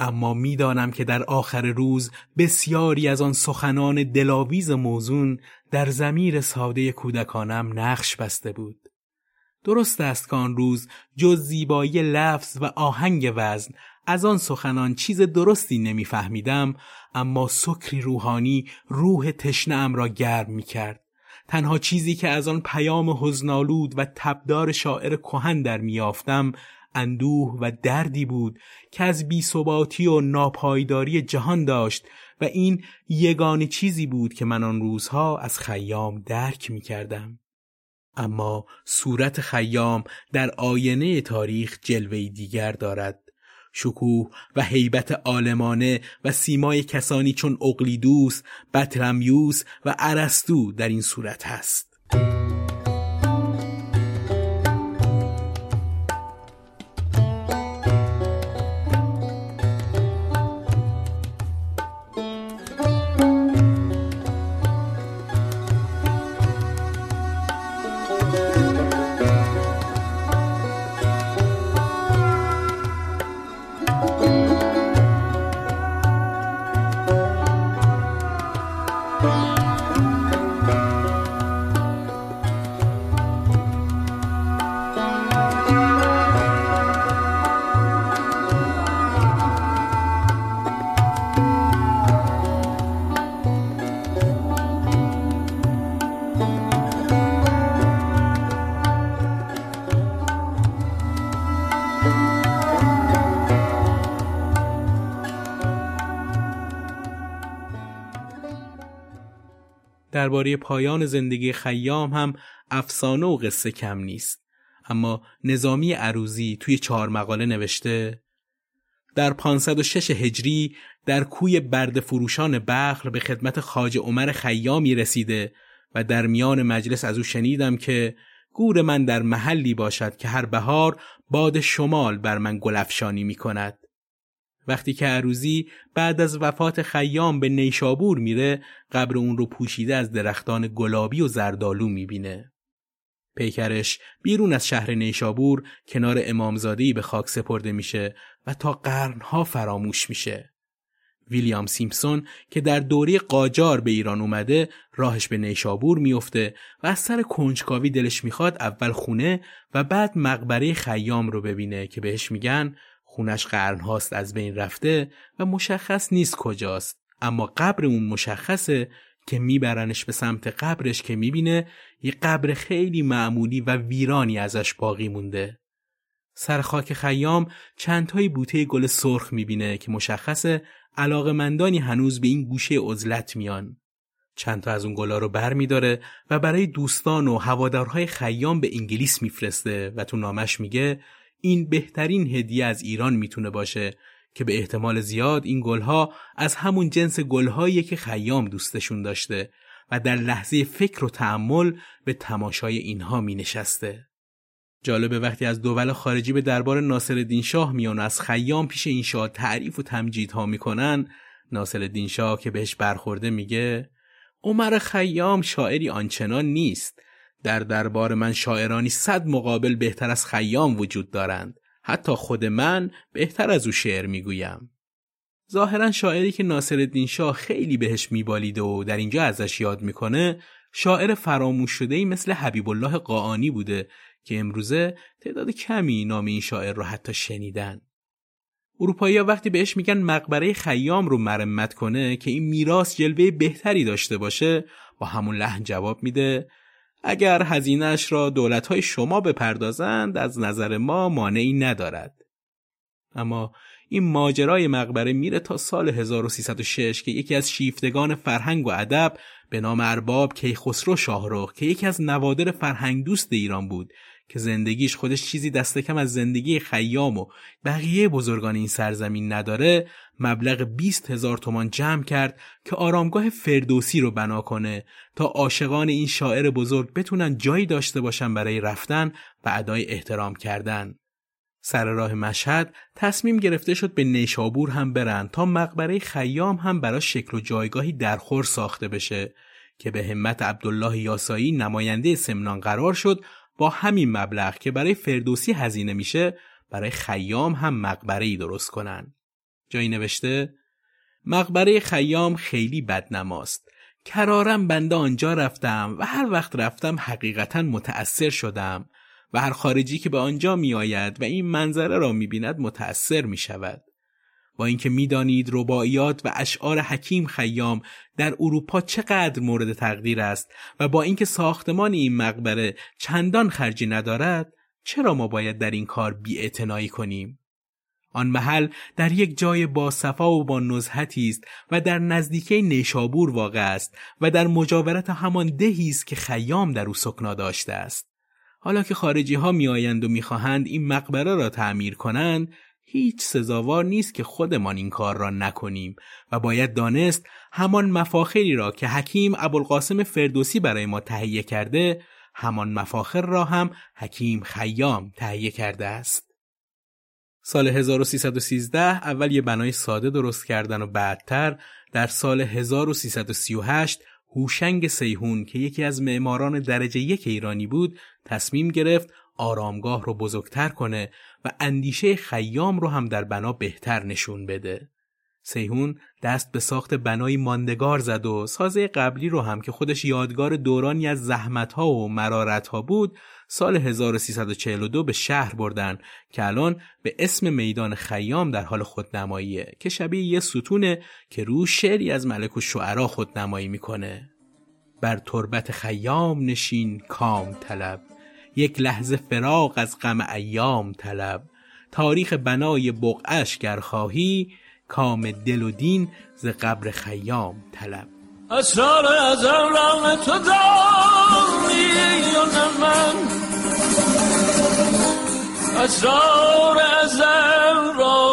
اما می‌دانم که در آخر روز بسیاری از آن سخنان دلاویز موزون در زمیر ساده کودکانم نقش بسته بود. درست است که آن روز جز زیبایی لفظ و آهنگ وزن از آن سخنان چیز درستی نمیفهمیدم اما سکری روحانی روح تشنه را گرم می کرد. تنها چیزی که از آن پیام حزنالود و تبدار شاعر کهن در میافتم اندوه و دردی بود که از بیثباتی و ناپایداری جهان داشت و این یگان چیزی بود که من آن روزها از خیام درک می کردم. اما صورت خیام در آینه تاریخ جلوه دیگر دارد شکوه و هیبت عالمانه و سیمای کسانی چون اقلیدوس، بطلمیوس و ارسطو در این صورت هست. درباره پایان زندگی خیام هم افسانه و قصه کم نیست اما نظامی عروزی توی چهار مقاله نوشته در 506 هجری در کوی برد فروشان بخر به خدمت خاج عمر خیامی رسیده و در میان مجلس از او شنیدم که گور من در محلی باشد که هر بهار باد شمال بر من گلفشانی می کند. وقتی که عروزی بعد از وفات خیام به نیشابور میره قبر اون رو پوشیده از درختان گلابی و زردالو می‌بینه. پیکرش بیرون از شهر نیشابور کنار امامزادهی به خاک سپرده میشه و تا قرنها فراموش میشه. ویلیام سیمپسون که در دوره قاجار به ایران اومده راهش به نیشابور میفته و از سر کنجکاوی دلش می‌خواد اول خونه و بعد مقبره خیام رو ببینه که بهش میگن خونش قرنهاست از بین رفته و مشخص نیست کجاست. اما قبر اون مشخصه که میبرنش به سمت قبرش که می‌بینه یه قبر خیلی معمولی و ویرانی ازش باقی مونده. سر خاک خیام چندتایی بوته گل سرخ می‌بینه که مشخصه علاقمندانی هنوز به این گوشه عزلت میان. چند تا از اون گلا رو بر میداره و برای دوستان و هوادارهای خیام به انگلیس میفرسته و تو نامش میگه این بهترین هدیه از ایران می‌تونه باشه که به احتمال زیاد این گلها از همون جنس گلهایی که خیام دوستشون داشته و در لحظه فکر و تعمل به تماشای اینها می نشسته. جالبه وقتی از دول خارجی به دربار ناصر شاه میان از خیام پیش این شاه تعریف و تمجیدها می‌کنن ناصر شاه که بهش برخورده میگه عمر خیام شاعری آنچنان نیست در دربار من شاعرانی صد مقابل بهتر از خیام وجود دارند. حتی خود من بهتر از او شعر می‌گویم. ظاهرا شاعری که ناصر شاه خیلی بهش میبالیده و در اینجا ازش یاد می‌کنه شاعر فراموش شده ای مثل حبیب الله قاعانی بوده که امروزه تعداد کمی نام این شاعر رو حتی شنیدن. اروپایی ها وقتی بهش میگن مقبره خیام رو مرمت کنه که این میراث جلوه بهتری داشته باشه با همون لحن جواب میده اگر هزینهش را دولتهای شما بپردازند از نظر ما مانعی ندارد. اما این ماجرای مقبره میره تا سال 1306 که یکی از شیفتگان فرهنگ و ادب به نام ارباب کیخسرو شاهرخ که یکی از نوادر فرهنگ دوست ایران بود که زندگیش خودش چیزی دست کم از زندگی خیام و بقیه بزرگان این سرزمین نداره مبلغ 20 هزار تومان جمع کرد که آرامگاه فردوسی رو بنا کنه تا عاشقان این شاعر بزرگ بتونن جایی داشته باشن برای رفتن و ادای احترام کردن. سر راه مشهد تصمیم گرفته شد به نیشابور هم برن تا مقبره خیام هم برای شکل و جایگاهی درخور ساخته بشه که به همت عبدالله یاسایی نماینده سمنان قرار شد با همین مبلغ که برای فردوسی هزینه میشه برای خیام هم مقبره ای درست کنن. جایی نوشته مقبره خیام خیلی بدنماست. کرارم بنده آنجا رفتم و هر وقت رفتم حقیقتا متأثر شدم و هر خارجی که به آنجا می آید و این منظره را می بیند متأثر می شود. با اینکه می‌دانید رباعیات و اشعار حکیم خیام در اروپا چقدر مورد تقدیر است و با اینکه ساختمان این مقبره چندان خرجی ندارد چرا ما باید در این کار بیاعتنایی کنیم آن محل در یک جای با صفا و با نزهتی است و در نزدیکی نیشابور واقع است و در مجاورت همان دهی است که خیام در او سکنا داشته است. حالا که خارجی ها می آیند و می خواهند این مقبره را تعمیر کنند هیچ سزاوار نیست که خودمان این کار را نکنیم و باید دانست همان مفاخری را که حکیم ابوالقاسم فردوسی برای ما تهیه کرده همان مفاخر را هم حکیم خیام تهیه کرده است. سال 1313 اول یه بنای ساده درست کردن و بعدتر در سال 1338 هوشنگ سیهون که یکی از معماران درجه یک ایرانی بود تصمیم گرفت آرامگاه رو بزرگتر کنه و اندیشه خیام رو هم در بنا بهتر نشون بده. سیهون دست به ساخت بنایی ماندگار زد و سازه قبلی رو هم که خودش یادگار دورانی از زحمتها و مرارتها بود سال 1342 به شهر بردن که الان به اسم میدان خیام در حال خودنماییه که شبیه یه ستونه که رو شعری از ملک و شعرا خودنمایی می‌کنه. بر تربت خیام نشین کام طلب یک لحظه فراغ از غم ایام طلب. تاریخ بنای بقعش گر خواهی کام دل و دین ز قبر خیام طلب. اسرار از را تو داری و نه من. اسرار از را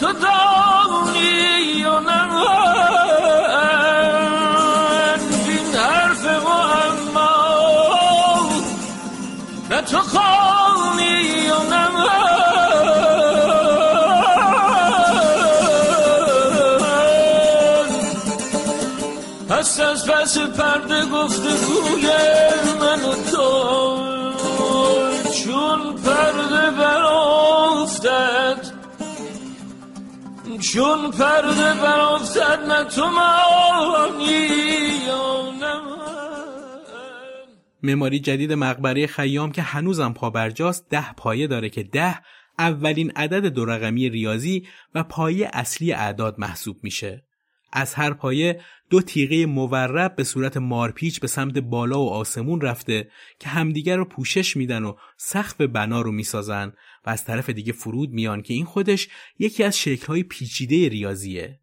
تو داری و نه من. این حرف معما نه تو خانی پرده گفته گوی من و تو چون پرده برافتد چون پرده برافتد نه تو. معماری جدید مقبره خیام که هنوزم پابرجاست ده پایه داره که ده اولین عدد دو رقمی ریاضی و پایه اصلی اعداد محسوب میشه. از هر پایه دو تیغه مورب به صورت مارپیچ به سمت بالا و آسمون رفته که همدیگر رو پوشش میدن و سقف بنا رو می‌سازن و از طرف دیگه فرود میان که این خودش یکی از شکلهای پیچیده ریاضیه.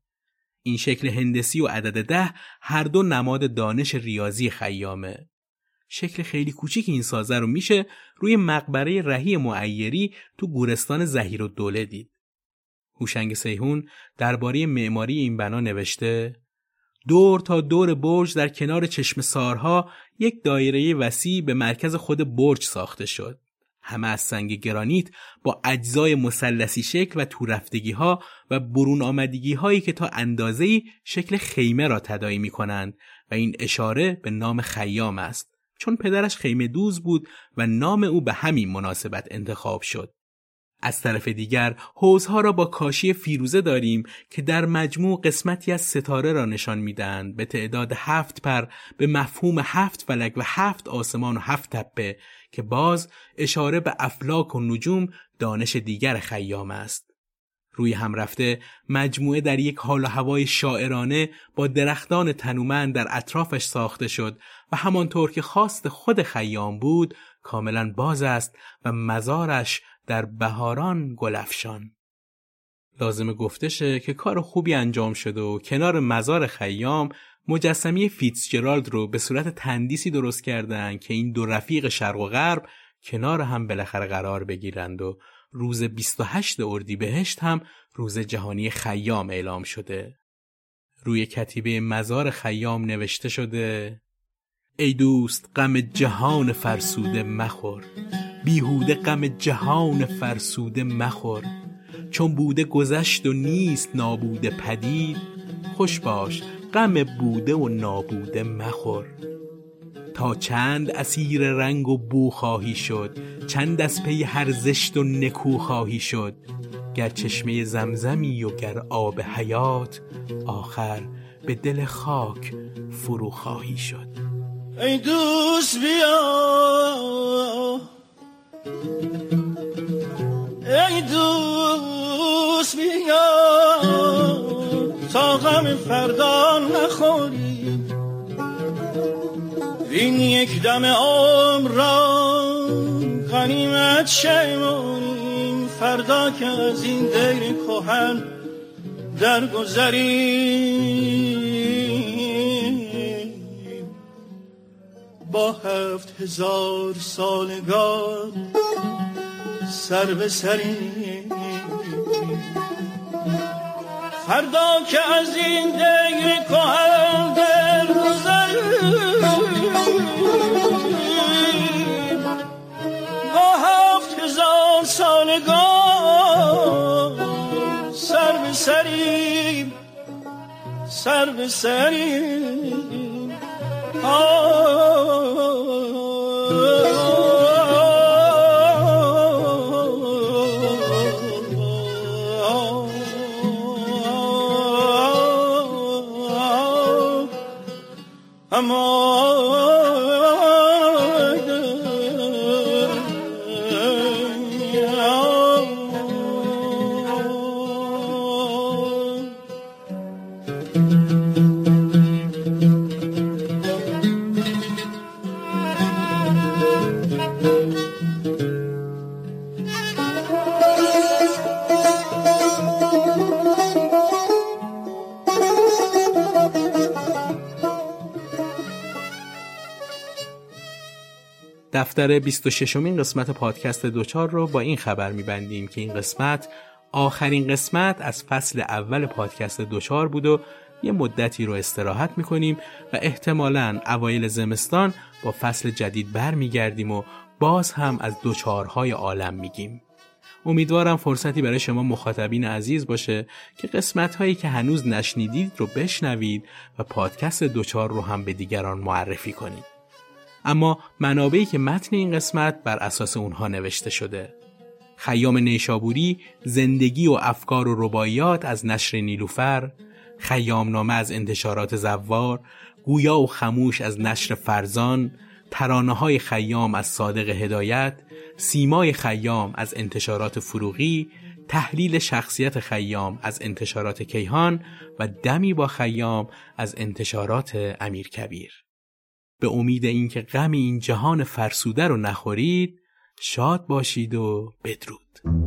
این شکل هندسی و عدد ده هر دو نماد دانش ریاضی خیامه. شکل خیلی کوچیک این سازه رو میشه روی مقبره رهی معیری تو گورستان زهیر و دید. هوشنگ سیهون درباره معماری این بنا نوشته دور تا دور برج در کنار چشم سارها یک دایره وسیع به مرکز خود برج ساخته شد. همه از سنگ گرانیت با اجزای مثلثی شکل و تورفتگی ها و برون آمدگی هایی که تا اندازه‌ای شکل خیمه را تداعی می کنند و این اشاره به نام خیام است چون پدرش خیمه دوز بود و نام او به همین مناسبت انتخاب شد. از طرف دیگر حوزها را با کاشی فیروزه داریم که در مجموع قسمتی از ستاره را نشان می‌دهند به تعداد هفت پر به مفهوم هفت فلک و هفت آسمان و هفت تپه که باز اشاره به افلاک و نجوم دانش دیگر خیام است. روی هم رفته مجموعه در یک حال و هوای شاعرانه با درختان تنومند در اطرافش ساخته شد و همانطور که خواست خود خیام بود کاملا باز است و مزارش در بهاران گلفشان لازم گفتشه که کار خوبی انجام شده و کنار مزار خیام مجسمه فیتزجرالد رو به صورت تندیسی درست کردن که این دو رفیق شرق و غرب کنار هم بالاخره قرار بگیرند و روز 28 اردیبهشت هم روز جهانی خیام اعلام شده. روی کتیبه مزار خیام نوشته شده ای دوست غم جهان فرسوده مخور. بیهوده غم جهان فرسوده مخور. چون بوده گذشت و نیست نابوده پدید خوش باش غم بوده و نابوده مخور. تا چند اسیر رنگ و بو خواهی شد چند از پی هر زشت و نکو خواهی شد. گر چشمه زمزمی و گر آب حیات آخر به دل خاک فرو خواهی شد. ای دوست بیا. ای دوست بیا. تا غم فردا نخوری. این یک دم عمر را غنیمت شماریم. فردا که از این دیر کهن درگذریم. با هفت هزار سالگار سر به سری. فردا که از این دیر کهن در با هفت هزار سالگان سر به سری سر به سری. دفتر 26 امین قسمت پادکست دوچار رو با این خبر میبندیم که این قسمت آخرین قسمت از فصل اول پادکست دوچار بود و یه مدتی رو استراحت می‌کنیم و احتمالا اوایل زمستان با فصل جدید برمیگردیم و باز هم از دوچارهای عالم میگیم. امیدوارم فرصتی برای شما مخاطبین عزیز باشه که قسمت هایی که هنوز نشنیدید رو بشنوید و پادکست دوچار رو هم به دیگران معرفی کنید. اما منابعی که متن این قسمت بر اساس اونها نوشته شده. خیام نیشابوری زندگی و افکار و رباعیات از نشر نیلوفر خیام نامه از انتشارات زوار گویا و خموش از نشر فرزان ترانه های خیام از صادق هدایت سیمای خیام از انتشارات فروغی تحلیل شخصیت خیام از انتشارات کیهان و دمی با خیام از انتشارات امیر کبیر به امید اینکه غم این جهان فرسوده رو نخورید شاد باشید و بدرود.